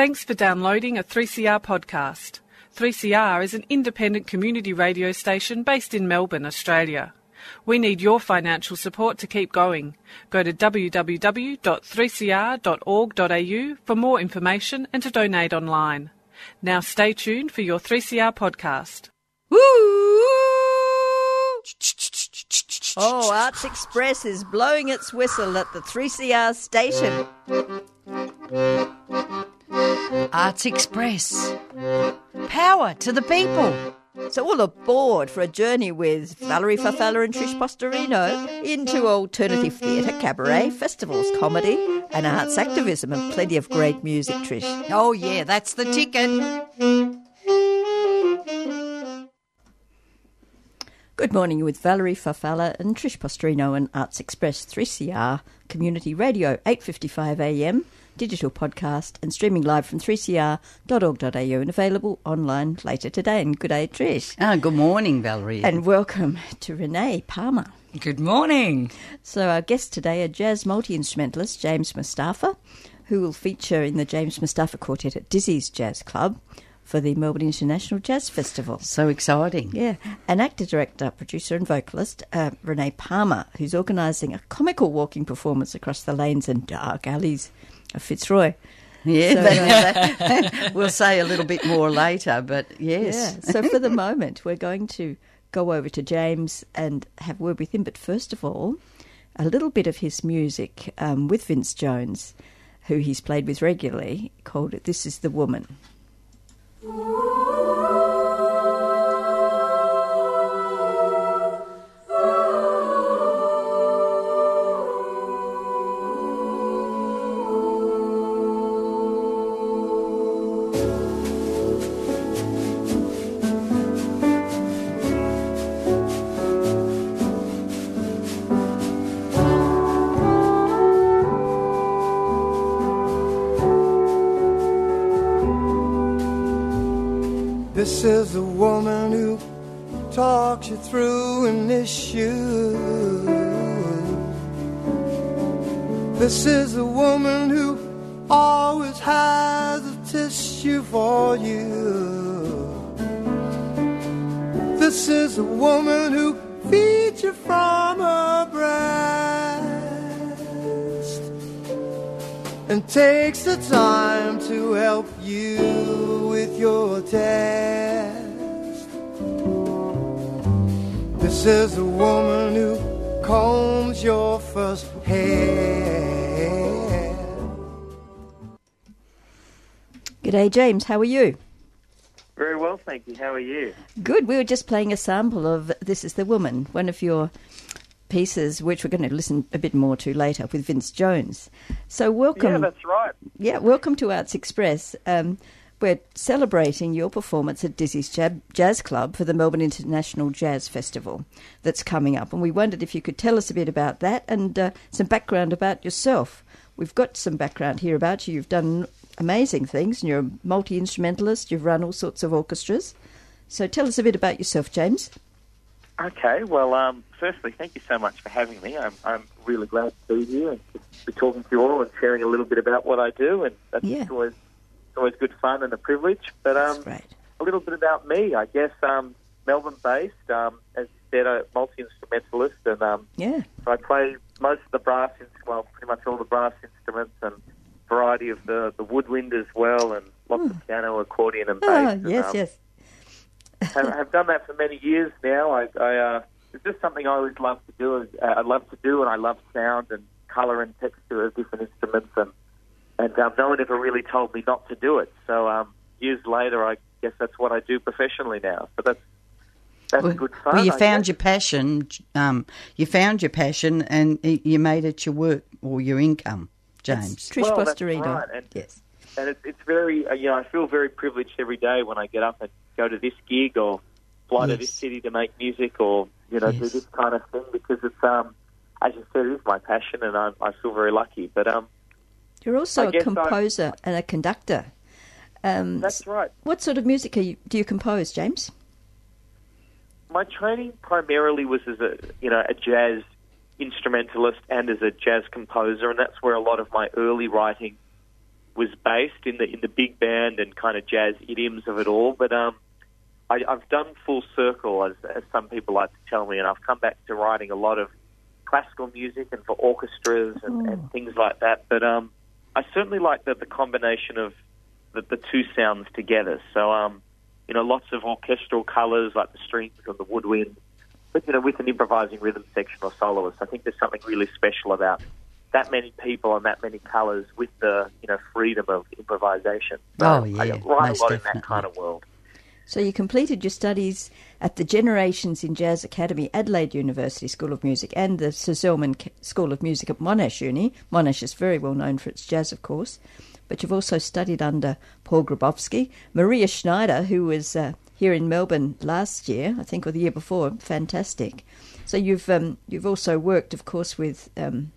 Thanks for downloading a 3CR podcast. 3CR is an independent community radio station based in Melbourne, Australia. We need your financial support to keep going. Go to www.3cr.org.au for more information and to donate online. Now stay tuned for your 3CR podcast. Woo! Oh, Arts Express is blowing its whistle at the 3CR station. Arts Express. Power to the people. So, all aboard for a journey with Valerie Farfalla and Trish Postorino into alternative theatre, cabaret, festivals, comedy, and arts activism, and plenty of great music, Trish. Oh, yeah, that's the ticket. Good morning with Valerie Farfalla and Trish Postorino and Arts Express 3CR Community Radio, 8.55am, digital podcast and streaming live from 3cr.org.au and available online later today. And good day, Trish. Ah, good morning, Valerie. And welcome to Renee Palmer. Good morning. So our guest today, a jazz multi-instrumentalist, James Mustafa, who will feature in the James Mustafa Quartet at Dizzy's Jazz Club for the Melbourne International Jazz Festival. So exciting. Yeah. An actor, director, producer, and vocalist, uh, Renee Palmer, who's organising a comical walking performance across the lanes and dark alleys of Fitzroy. Yeah, So, that- that- we'll say a little bit more later, but yes. Yeah. So for the moment, we're going to go over to James and have a word with him. But first of all, a little bit of his music um, with Vince Jones, who he's played with regularly, called "This Is the Woman." And takes the time to help you with your test. This is a woman who combs your first hair. G'day, James. How are you? Very well, thank you. How are you? Good. We were just playing a sample of "This Is the Woman," one of your pieces, which we're going to listen a bit more to later with Vince Jones. So welcome. Yeah, that's right. Yeah, welcome to Arts Express. Um, we're celebrating your performance at Dizzy's Jazz Club for the Melbourne International Jazz Festival that's coming up. And we wondered if you could tell us a bit about that and uh, some background about yourself. We've got some background here about you. You've done amazing things, and you're a multi instrumentalist, you've run all sorts of orchestras. So tell us a bit about yourself, James. Okay, well, um, firstly, thank you so much for having me. I'm, I'm really glad to be here and to be talking to you all and sharing a little bit about what I do, and that's Yeah. always it's always good fun and a privilege. But um, a little bit about me, I guess. Um, Melbourne-based, um, as you said, a multi-instrumentalist, and um, Yeah. so I play most of the brass, in- well, pretty much all the brass instruments and variety of the, the woodwind as well, and lots of piano, accordion, and bass. Oh, yes, um, yes. Have, have done that for many years now. I, I uh, it's just something I always love to do. Uh, I love to do, and I love sound and colour and texture of different instruments, and and um, no one ever really told me not to do it. So um, years later, I guess that's what I do professionally now. So that's that's Well, good fun. well, you I found guess. your passion. Um, you found your passion, and you made it your work or your income, James. Trish Well, that's right, and- Yes. and it's, it's very, uh, you know, I feel very privileged every day when I get up and go to this gig or fly to this city to make music or you know do this kind of thing because it's um, as you said, it is my passion and I, I feel very lucky. But um, You're also I a guess I- composer and a conductor. Um, that's right. What sort of music are you, do you compose, James? My training primarily was as a you know a jazz instrumentalist and as a jazz composer, and that's where a lot of my early writing was based in the in the big band and kind of jazz idioms of it all. But um, I, I've done full circle, as, as some people like to tell me, and I've come back to writing a lot of classical music and for orchestras and, and things like that. But um, I certainly like the, the combination of the, the two sounds together. So, um, you know, lots of orchestral colours like the strings and the woodwind, but you know, with an improvising rhythm section or soloist. I think there's something really special about that many people and that many colours with the you know freedom of improvisation. So Oh, yeah, I write a most lot in that kind of world. So you completed your studies at the Generations in Jazz Academy, Adelaide University School of Music, and the Sir Zelman School of Music at Monash Uni. Monash is very well known for its jazz, of course. But you've also studied under Paul Grabowsky, Maria Schneider, who was uh, here in Melbourne last year, I think, or the year before. Fantastic. So you've um, you've also worked, of course, with um,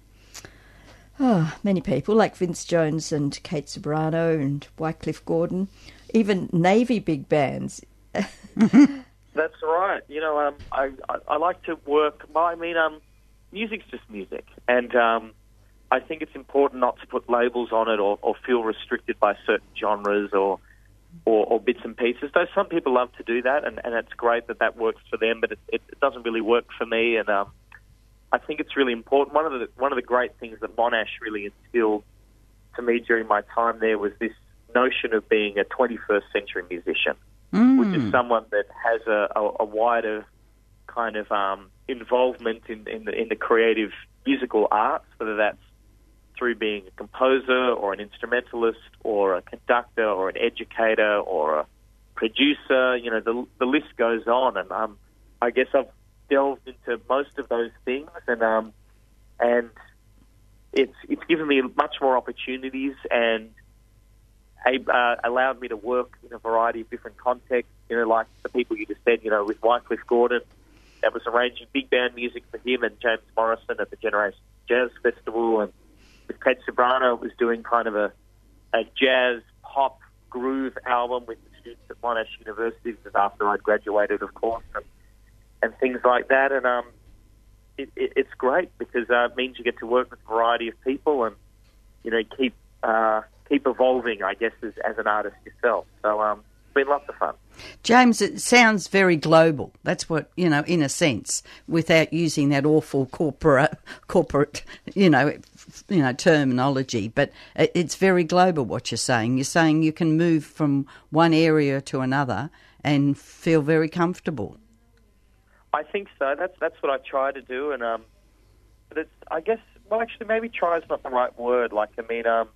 oh, many people like Vince Jones and Kate Ceberano and Wycliffe Gordon, even Navy big bands. That's right. You know, um, I, I I like to work. Well, I mean, um, music's just music, and um, I think it's important not to put labels on it or, or feel restricted by certain genres or, or or bits and pieces. Though some people love to do that, and, and it's great that that works for them, but it, it, doesn't really work for me. And um, I think it's really important. One of the one of the great things that Monash really instilled to me during my time there was this notion of being a 21st century musician which is someone that has a, a, a wider kind of um, involvement in, in, the, in the creative musical arts, whether that's through being a composer or an instrumentalist or a conductor or an educator or a producer. You know, the, the list goes on, and um, I guess I've delved into most of those things, and um, and it's it's given me much more opportunities and uh, allowed me to work in a variety of different contexts. You know, like the people you just said. You know, with Wycliffe Gordon, that was arranging big band music for him and James Morrison at the Generation Jazz Festival, and with Kate Ceberano, was doing kind of a a jazz pop groove album with the students at Monash University. This after I'd graduated, of course, and, and things like that. And um, it, it, it's great because uh, it means you get to work with a variety of people and you know keep uh, keep evolving, I guess, as, as an artist yourself. So um, it's been lots of fun. James, it sounds very global. That's what you know, in a sense, without using that awful corporate, corporate, you know, you know, terminology. But it's very global. What you're saying, you're saying you can move from one area to another and feel very comfortable. I think so. That's that's what I try to do, and um, but it's I guess well, actually, maybe try is not the right word. Like I mean, um,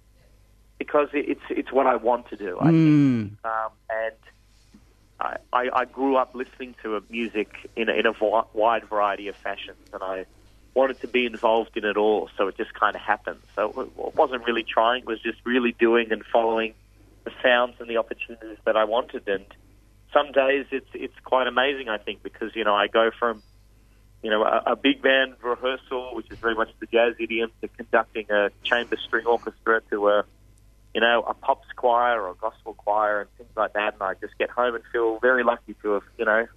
because it's it's what I want to do. I think, um, and I, I I grew up listening to music in a, in a wide variety of fashions, and I wanted to be involved in it all. So it just kind of happened. So it wasn't really trying; it was just really doing and following the sounds and the opportunities that I wanted, and some days it's it's quite amazing. I think because you know I go from you know a, a big band rehearsal, which is very much the jazz idiom, to conducting a chamber string orchestra, to a you know a pops choir or a gospel choir and things like that. And I just get home and feel very lucky to have you know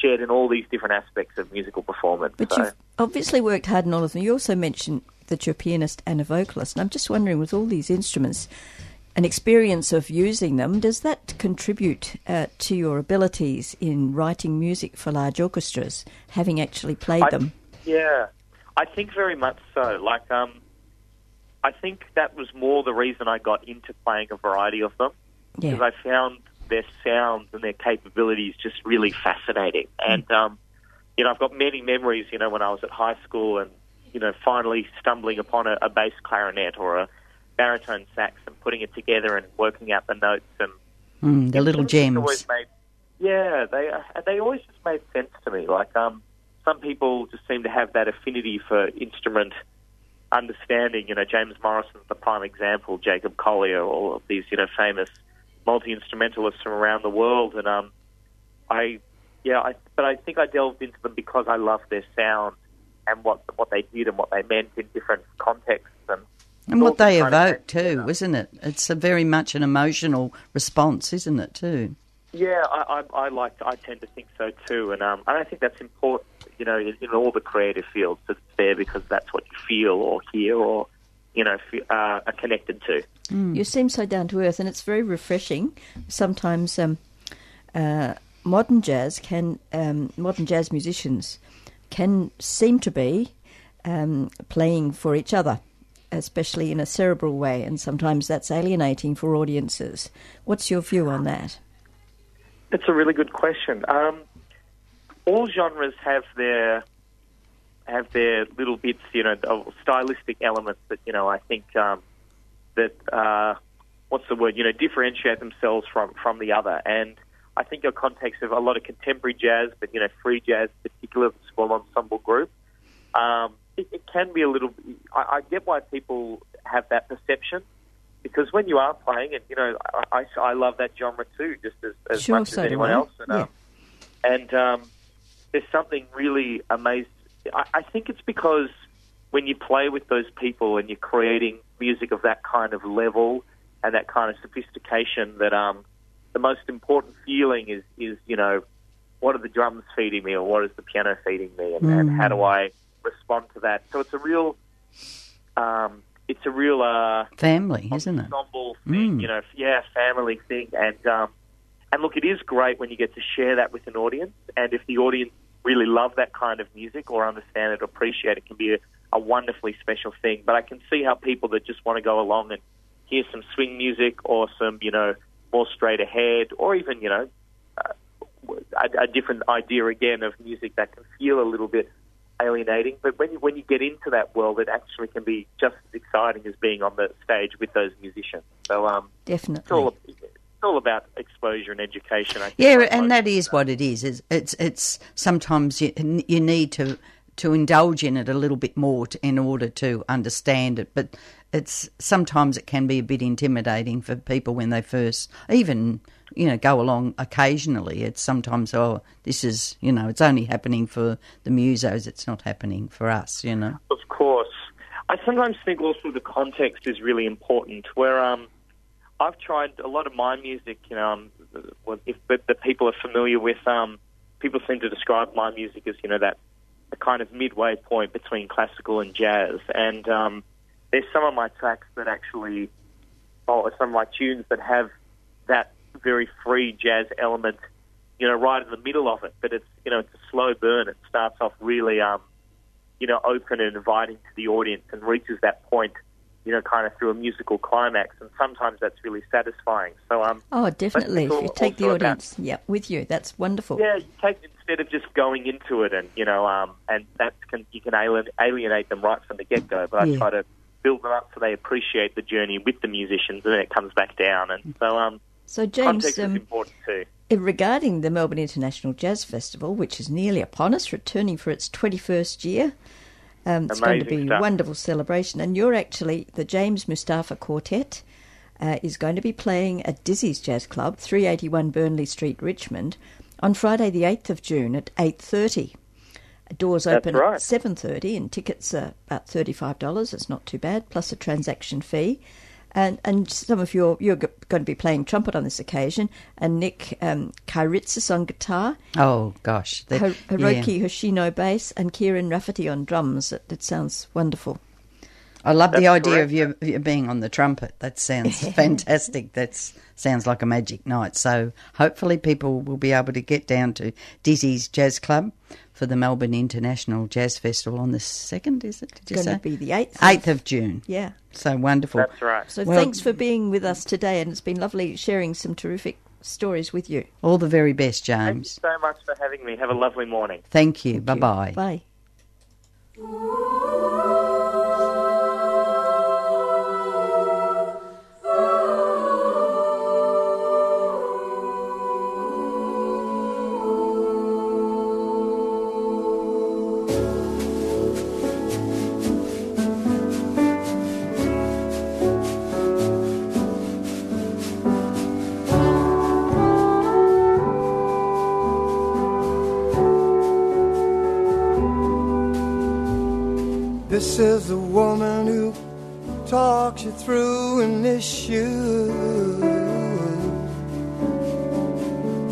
shared in all these different aspects of musical performance. But so. you've obviously worked hard in all of them. You also mentioned that you're a pianist and a vocalist. And I'm just wondering, with all these instruments, an experience of using them, does that contribute uh, to your abilities in writing music for large orchestras, having actually played I- them? Yeah, I think very much so. Like, um, I think that was more the reason I got into playing a variety of them Yeah. because I found their sounds and their capabilities just really fascinating. And um, you know, I've got many memories. You know, when I was at high school and you know, finally stumbling upon a, a bass clarinet or a baritone sax and putting it together and working out the notes and Mm, the little gems. Always made, yeah, they uh, they always just made sense to me. Like um, some people just seem to have that affinity for instrument understanding. You know, James Morrison's the prime example. Jacob Collier, all of these you know famous multi instrumentalists from around the world, and um, I yeah, I, but I think I delved into them because I love their sound and what what they did and what they meant in different contexts and. And what they evoke too, isn't it? It's a very much an emotional response, isn't it? Too. Yeah, I, I, I like. To, I tend to think so too, and um, and I think that's important. You know, in, in all the creative fields, it's there because that's what you feel or hear or you know, f- uh, are connected to. You seem so down to earth, and it's very refreshing. Sometimes um, uh, modern jazz can um, modern jazz musicians can seem to be um, playing for each other, especially in a cerebral way, and sometimes that's alienating for audiences. What's your view on that? It's a really good question. Um, all genres have their have their little bits, you know, of stylistic elements that you know I think um, that uh, what's the word, you know, differentiate themselves from from the other. And I think a context of a lot of contemporary jazz, but you know, free jazz, particular, the small ensemble group, um, it, it can be a little. I, I get why people have that perception because when you are playing it, you know, I, I, I love that genre too, just as, as Sure, much so as anyone else. And, Yeah. um, and um, there's something really amazing. I, I think it's because when you play with those people and you're creating music of that kind of level and that kind of sophistication, that um, the most important feeling is, is you know, what are the drums feeding me or what is the piano feeding me, and, and how do I respond to that? So it's a real, um, it's a real. Uh, Family, isn't it? ensemble thing, you know, yeah, family thing, and um, and look, it is great when you get to share that with an audience, and if the audience really love that kind of music or understand it, or appreciate it, it can be a, a wonderfully special thing. But I can see how people that just want to go along and hear some swing music or some, you know, more straight ahead, or even, you know, uh, a, a different idea again of music that can feel a little bit alienating. But when you, when you get into that world, it actually can be just as exciting as being on the stage with those musicians. So um, Definitely. it's all all about exposure and education. I think, Yeah, and that is what it is. It's it's, it's sometimes you, you need to to indulge in it a little bit more to, in order to understand it. But it's sometimes it can be a bit intimidating for people when they first even you know go along occasionally. It's sometimes oh this is you know it's only happening for the musos. It's not happening for us. You know. Of course. I sometimes think also the context is really important. Where um, I've tried a lot of my music, you know, um, if the people are familiar with, um, people seem to describe my music as, you know, that a kind of midway point between classical and jazz. And um, there's some of my tracks that actually, or some of my tunes that have that very free jazz element, you know, right in the middle of it. But it's, you know, it's a slow burn. It starts off really, um, you know, open and inviting to the audience and reaches that point, you know, kind of through a musical climax. And sometimes that's really satisfying. So, um, Oh, definitely. It's you take the audience, yeah, with you, that's wonderful. yeah, you take instead of just going into it and you know, um, and that can you can alienate them right from the get go. But I try to build them up so they appreciate the journey with the musicians, and then it comes back down. And so, um, So, James, context is um, important too. Uh, Regarding the Melbourne International Jazz Festival, which is nearly upon us, returning for its 21st year, um, it's going to be Amazing a wonderful celebration. And you're actually, the James Mustafa Quartet uh, is going to be playing at Dizzy's Jazz Club, 381 Burnley Street, Richmond, on Friday the 8th of June at 8.30. Doors That's open right. at 7.30 and tickets are about $35. It's not too bad, plus a transaction fee. And and some of your you're g- going to be playing trumpet on this occasion, and Nick um, Kairitsis on guitar, Oh gosh, the- Hi- yeah. Hiroki Hoshino bass, and Kieran Rafferty on drums. It, it sounds wonderful. I love the idea correct. of you, you being on the trumpet. That sounds fantastic. That sounds like a magic night. So hopefully people will be able to get down to Dizzy's Jazz Club for the Melbourne International Jazz Festival on the second. Is it? Did you Going say to be the eighth. eighth of June? Yeah. So wonderful. That's right. So Well- thanks for being with us today, and it's been lovely sharing some terrific stories with you. All the very best, James. Thank you so much for having me. Have a lovely morning. Thank you. Bye bye. Bye. The woman who talks you through an issue.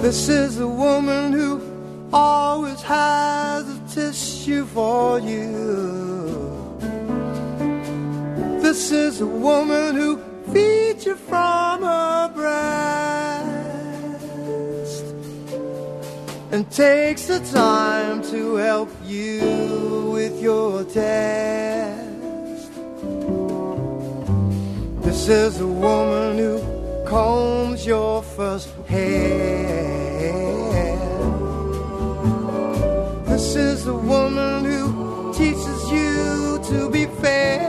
This is the woman who always has a tissue for you. This is a woman who feeds you from her breast and takes the time to help you with your test. This is a woman who combs your first hair. This is a woman who teaches you to be fair.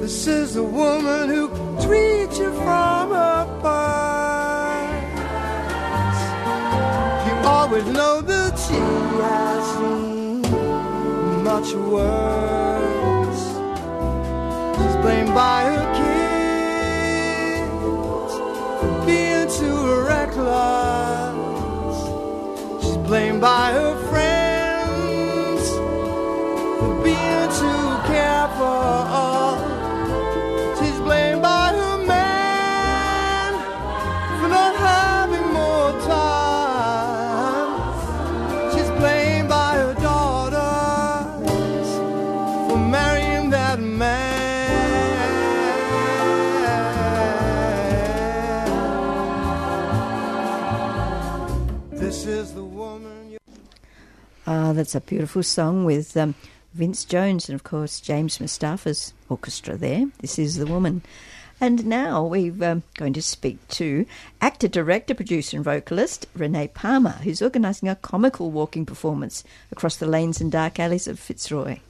This is a woman who treats you from above. You always know that she has much worse. Blamed by her kids being too reckless. She's blamed by her that's a beautiful song with um, Vince Jones and, of course, James Mustafa's orchestra there. This is The Woman. And now we're um, going to speak to actor, director, producer, and vocalist Renee Palmer, who's organising a comical walking performance across the lanes and dark alleys of Fitzroy.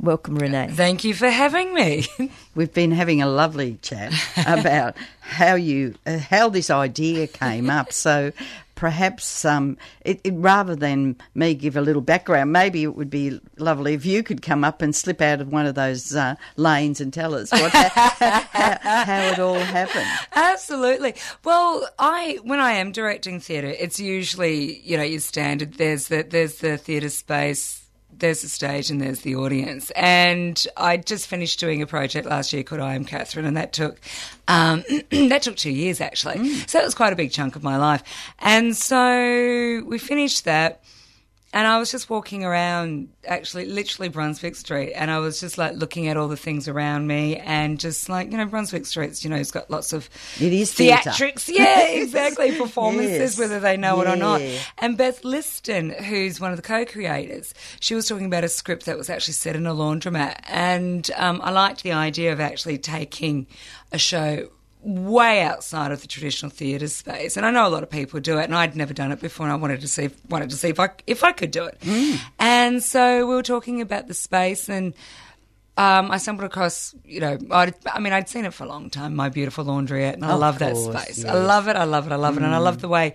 Welcome, Renee. Thank you for having me. We've been having a lovely chat about how you uh, how this idea came up. So perhaps um, it, it, rather than me give a little background, maybe it would be lovely if you could come up and slip out of one of those uh, lanes and tell us what how, how it all happened. Absolutely. Well, I when I am directing theatre, it's usually you know your standard. There's the there's the theatre space. There's the stage and there's the audience. And I just finished doing a project last year called I Am Catherine, and that took um, that took two years actually. So it was quite a big chunk of my life. And so we finished that. And I was just walking around, actually, literally Brunswick Street, and I was just like looking at all the things around me, and just like you know, Brunswick Street's, you know, it's got lots of It is theatrics, yeah, exactly, performances, Yes. whether they know it or not. And Beth Liston, who's one of the co-creators, she was talking about a script that was actually set in a laundromat, and um, I liked the idea of actually taking a show way outside of the traditional theatre space. And I know a lot of people do it, and I'd never done it before, and I wanted to see if, wanted to see if I if I could do it. And so we were talking about the space and. Um, I stumbled across, you know, I'd, I mean, I'd seen it for a long time, My Beautiful Laundrette, and I Of love that space. yes. I love it, I love it, I love it. And I love the way,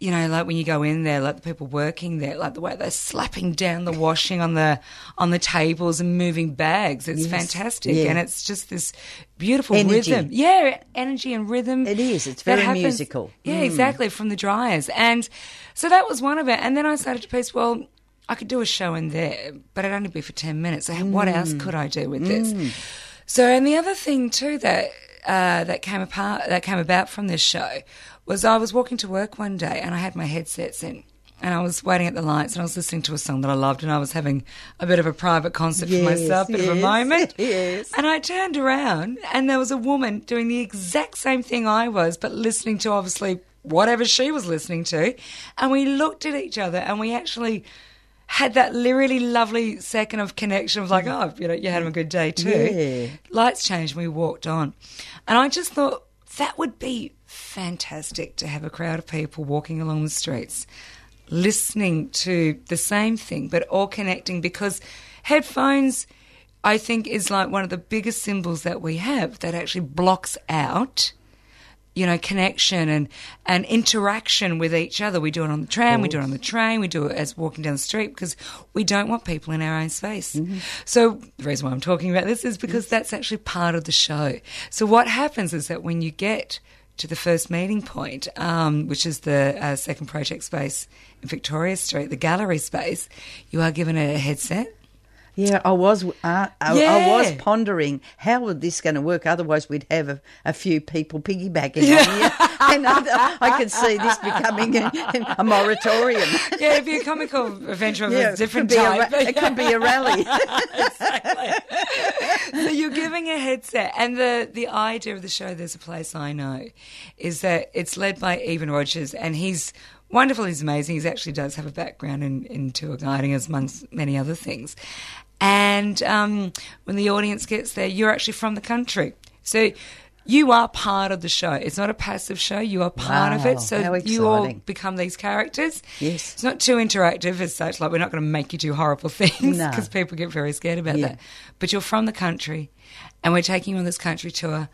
you know, like when you go in there, like the people working there, like the way they're slapping down the washing on the on the tables and moving bags. It's Yes, fantastic. yeah. And it's just this beautiful Energy. rhythm. Yeah, energy and rhythm. It is. It's very happens- musical. Yeah, Mm. exactly, from the dryers. And so that was one of it. And then I started to piece, well, I could do a show in there, but it'd only be for 10 minutes. So what Mm. else could I do with this? So, and the other thing too that uh, that came apart, that came about from this show, was I was walking to work one day and I had my headsets in. And I was waiting at the lights and I was listening to a song that I loved and I was having a bit of a private concert for Yes, myself, bit of a moment. yes. And I turned around and there was a woman doing the exact same thing I was, but listening to obviously whatever she was listening to. And we looked at each other and we actually had that really lovely second of connection of like, mm-hmm. oh, you know, you had a good day too. Yeah. Lights changed and we walked on. And I just thought that would be fantastic to have a crowd of people walking along the streets listening to the same thing, but all connecting because headphones, I think, is like one of the biggest symbols that we have that actually blocks out. You know, connection and, and interaction with each other. We do it on the tram, we do it on the train, we do it as walking down the street because we don't want people in our own space. So, the reason why I'm talking about this is because that's actually part of the show. So, what happens is that when you get to the first meeting point, um, which is the uh, second project space in Victoria Street, the gallery space, you are given a headset. Yeah, I was. Uh, I, I was pondering how would this going to work. Otherwise, we'd have a, a few people piggybacking on you, and I, I could see this becoming a, a moratorium. Yeah, it'd be a comical adventure of Yeah, a different it could be a type. ra- it could be a rally. so you're giving a headset, and the the idea of the show, "There's a Place I Know," is that it's led by Evan Rogers, and he's wonderful. He's amazing. He actually does have a background in, in tour guiding, as amongst many other things. And um, when the audience gets there, you're actually from the country, so. You are part of the show. It's not a passive show. You are part of it. So you all become these characters. Yes. It's not too interactive as such. Like we're not going to make you do horrible things No. because people get very scared about Yeah. that. But you're from the country, and we're taking you on this country tour,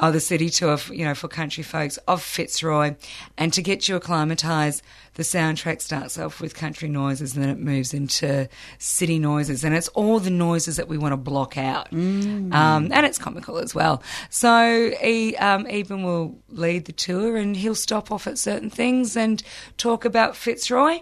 or the city tour, for, you know, for country folks of Fitzroy. And to get you acclimatised, the soundtrack starts off with country noises, and then it moves into city noises, and it's all the noises that we want to block out. Um, and it's comical as well. So e, um, Eben will lead the tour, and he'll stop off at certain things and talk about Fitzroy.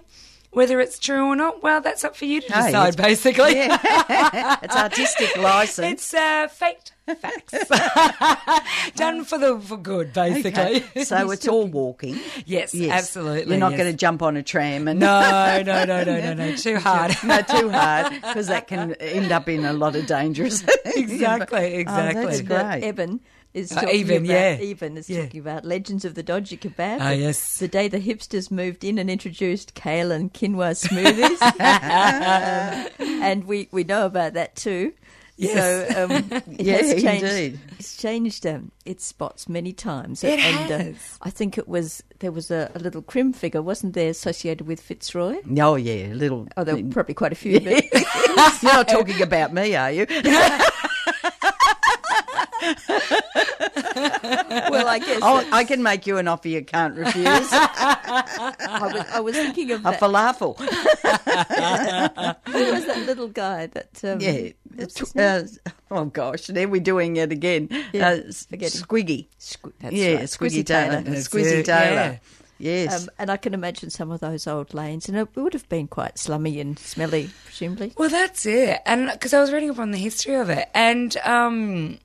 Whether it's true or not, well, that's up for you to decide, basically. it's artistic license. It's uh, faked facts done for the for good, basically. Okay, so it's all walking. yes, absolutely. You're not yes. going to jump on a tram and No, no, no, no, no, no. Too hard. no, too hard because that can end up in a lot of dangerous. Exactly, exactly. Oh, that's great. Eben is Uh, talking Eben, about. yeah. Eben is Yeah. talking about Legends of the Dodgy Kebab. Ah, yes. The day the hipsters moved in and introduced kale and quinoa smoothies, Um, and we we know about that too. Yes. So um, it Yeah, changed. indeed. It's changed um, its spots many times. It and uh, has. I think it was there was a, a little crim figure, wasn't there, associated with Fitzroy? Oh yeah, a little. Oh, there were probably quite a few. You're not talking about me, are you? well, I guess Oh, I can make you an offer you can't refuse. I was, I was thinking of a that. falafel. Who was that little guy that? Um, Yeah. what's his It's, uh, oh gosh, there we're doing it again. Yeah, uh, s- forgetting. Squiggy. Squ- that's yeah, right, Squiggy Taylor. Taylor. That's Squizzy Taylor. yeah. Yes. Um, and I can imagine some of those old lanes, and it would have been quite slummy and smelly, presumably. Well, that's it. And because I was reading up on the history of it, and um,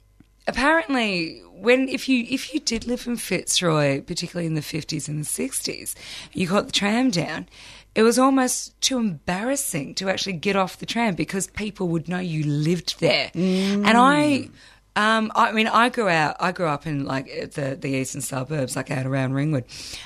apparently, when if you if you did live in Fitzroy, particularly in the fifties and the sixties, you got the tram down. It was almost too embarrassing to actually get off the tram because people would know you lived there. And I. Mm. Um, I mean, I grew out. I grew up in like the the eastern suburbs, like out around Ringwood,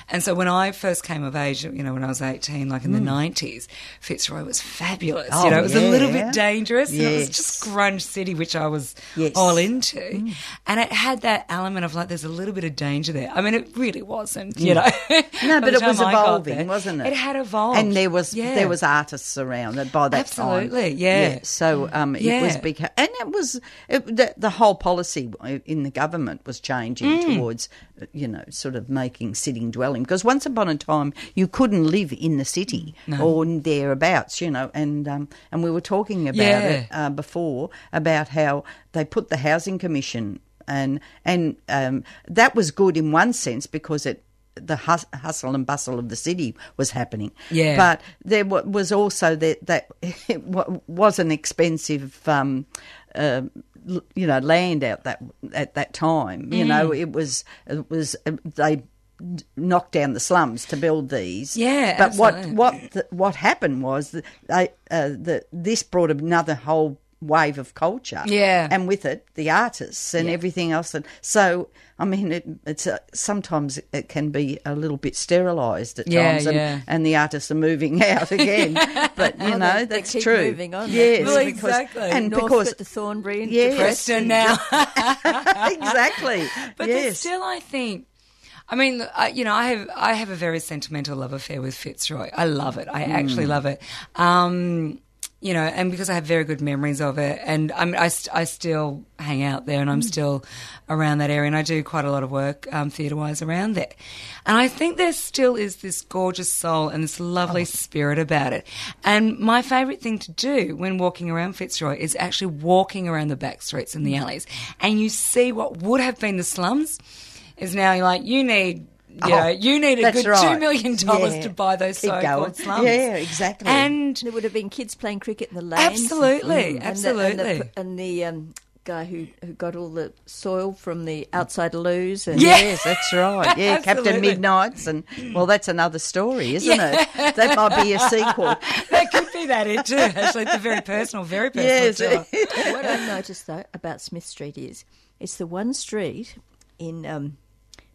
and so when I first came of age, you know, when I was eighteen, like in the nineties, Fitzroy was fabulous. Oh, you know, it was a little bit dangerous. and It was just grunge city, which I was Yes. all into, and it had that element of like, there's a little bit of danger there. I mean, it really wasn't, you know. no, but it was time I got evolving, there, wasn't it? It had evolved, and there was Yeah. there was artists around it by that Absolutely, time. yeah. So um, it was beca- and it was it, the, the whole policy in the government was changing Mm. towards you know sort of making sitting dwelling because once upon a time you couldn't live in the city or thereabouts, you know, and um, and we were talking about Yeah. it uh, before about how they put the housing commission and and um, that was good in one sense because it the hustle and bustle of the city was happening. Yeah. But there was also that that it was an expensive. Um, uh, you know, land out that at that time. You know, Mm. it was it was uh, they knocked down the slums to build these. Yeah, but what absolutely. what the, what happened was that they uh, that this brought another whole wave of culture. Yeah. and with it the artists and everything else. And so, I mean, it, it's a, sometimes it can be a little bit sterilised at Yeah, times, and, yeah. and the artists are moving out again. but you Oh, know, they- they that's keep true. moving on. Yes, Well, because, exactly. and Northcote because to Thornbury and Yes. to Preston now. exactly. But yes. there's still, I think. I mean, I, you know, I have I have a very sentimental love affair with Fitzroy. I love it. I actually love it. Um, you know, and because I have very good memories of it, and I mean, I, st- I still hang out there, and I'm still around that area, and I do quite a lot of work um, theatre wise around there. And I think there still is this gorgeous soul and this lovely spirit about it. And my favourite thing to do when walking around Fitzroy is actually walking around the back streets and the alleys, and you see what would have been the slums is now you're like you need you know, you need a good right. two million dollars Yeah. to buy those Keep so-called going. slums. Yeah, exactly. And There would have been kids playing cricket in the lanes. Absolutely, And the- absolutely. And the, and the, um, guy who, who got all the soil from the outside loos. And Yeah. Yes, that's right. Yeah, Captain Midnight's, and well, that's another story, isn't it? That might be a sequel. that could be that it too. Actually, it's a very personal, very personal. Yes. what I noticed though about Smith Street is it's the one street in um,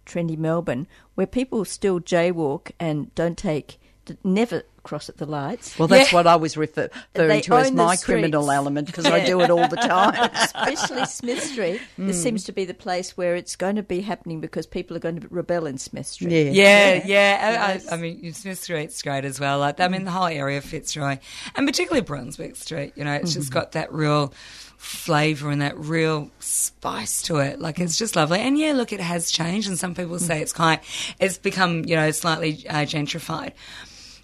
trendy Melbourne where people still jaywalk and don't take, never cross at the lights. Well, that's Yeah. what I was refer- referring They to as my streets. criminal element because I do it all the time. Especially Smith Street. Hmm. This seems to be the place where it's going to be happening because people are going to rebel in Smith Street. Yeah. Yeah, yeah. I- Yes. I, I mean, Smith Street's great as well. Like, I mean, hmm. the whole area of Fitzroy, and particularly Brunswick Street. You know, it's just hmm. got that real flavour and that real spice to it. Like, it's just lovely. And yeah, look, it has changed, and some people say it's kind, it's become, you know, slightly uh, gentrified.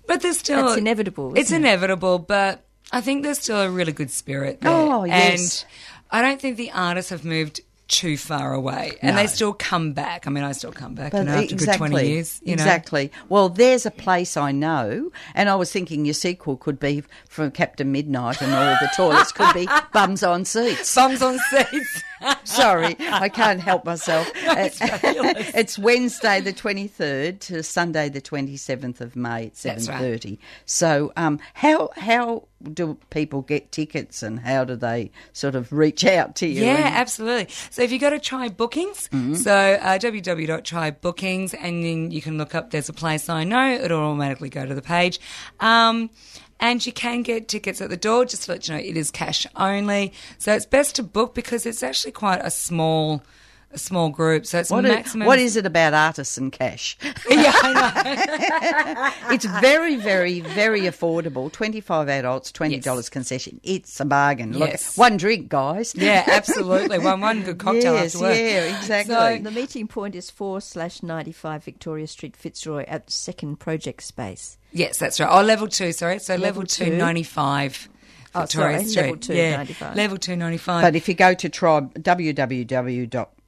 But there's still That's inevitable, It's it? inevitable, but I think there's still a really good spirit there. Oh, yes. And I don't think the artists have moved too far away, and No. they still come back. I mean, I still come back, you But know, after a good twenty years. You know? exactly. Well, there's a place I know, and I was thinking your sequel could be from Captain Midnight, and all the toilets could be bums on seats. Bums on seats. Sorry, I can't help myself. it's Wednesday the 23rd to Sunday the 27th of May at That's right. 7:30. So, um, how how do people get tickets, and how do they sort of reach out to you? Yeah, and- absolutely. So if you go to Try Bookings, Mm-hmm. so uh, www.trybookings, and then you can look up There's a Place I Know, it'll automatically go to the page. Um, and you can get tickets at the door, just to let you know it is cash only. So it's best to book because it's actually quite a small a small group. So it's What is, maximum what is it about artists and cash? Yeah, I know. It's very, very, very affordable. Twenty-five adults, twenty dollars Yes. concession. It's a bargain. Look, Yes. one drink, guys. Yeah, absolutely. One one good cocktail Yes, after work. yeah, exactly. So- The meeting point is 4 slash 95 Victoria Street, Fitzroy, at second project space. Yes, that's right. Oh, level two, sorry. So level, Level two, two. 95. Oh, Victoria sorry, Street. level two, yeah. 95. Level two, 95. But if you go to try,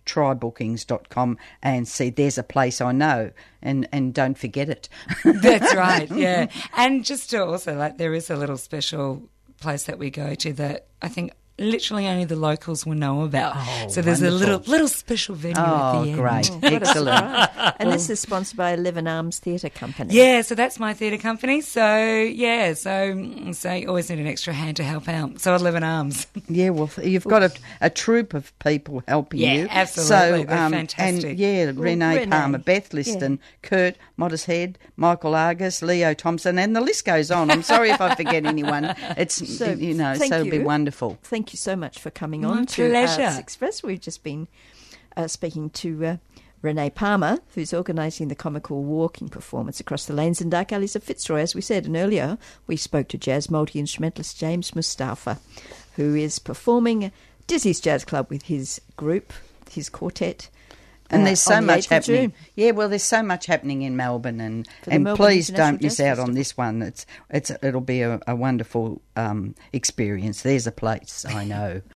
www.trybookings.com and see there's a place I know and, and don't forget it. That's right, yeah. And just to also, like, there is a little special place that we go to that I think literally only the locals will know about. so there's a little little special venue at oh, the end. great. What a Excellent. And this is sponsored by Eleven Arms Theatre Company. Yeah, so that's my theatre company. So yeah, so so you always need an extra hand to help out. So Eleven Arms. Yeah, well, you've got a, a troop of people helping Yeah, you. absolutely. So, um, fantastic. And yeah, Renee, Renee, Palmer, Beth Liston, Kurt, Modest Head, Michael Argus, Leo Thompson, and the list goes on. I'm sorry if I forget anyone. It's, So, you know, so it'll be wonderful. Thank you so much for coming My on to pleasure. Arts Express. We've just been uh, speaking to uh, Renee Palmer, who's organising the comical walking performance across the lanes and dark alleys of Fitzroy. As we said, and earlier we spoke to jazz multi instrumentalist James Mustafa, who is performing Dizzy's Jazz Club with his group, his quartet. And uh, there's so the much happening. Yeah, well, there's so much happening in Melbourne, and and Melbourne please don't miss out on this one. It's it's it'll be a, a wonderful um, experience. There's a place I know.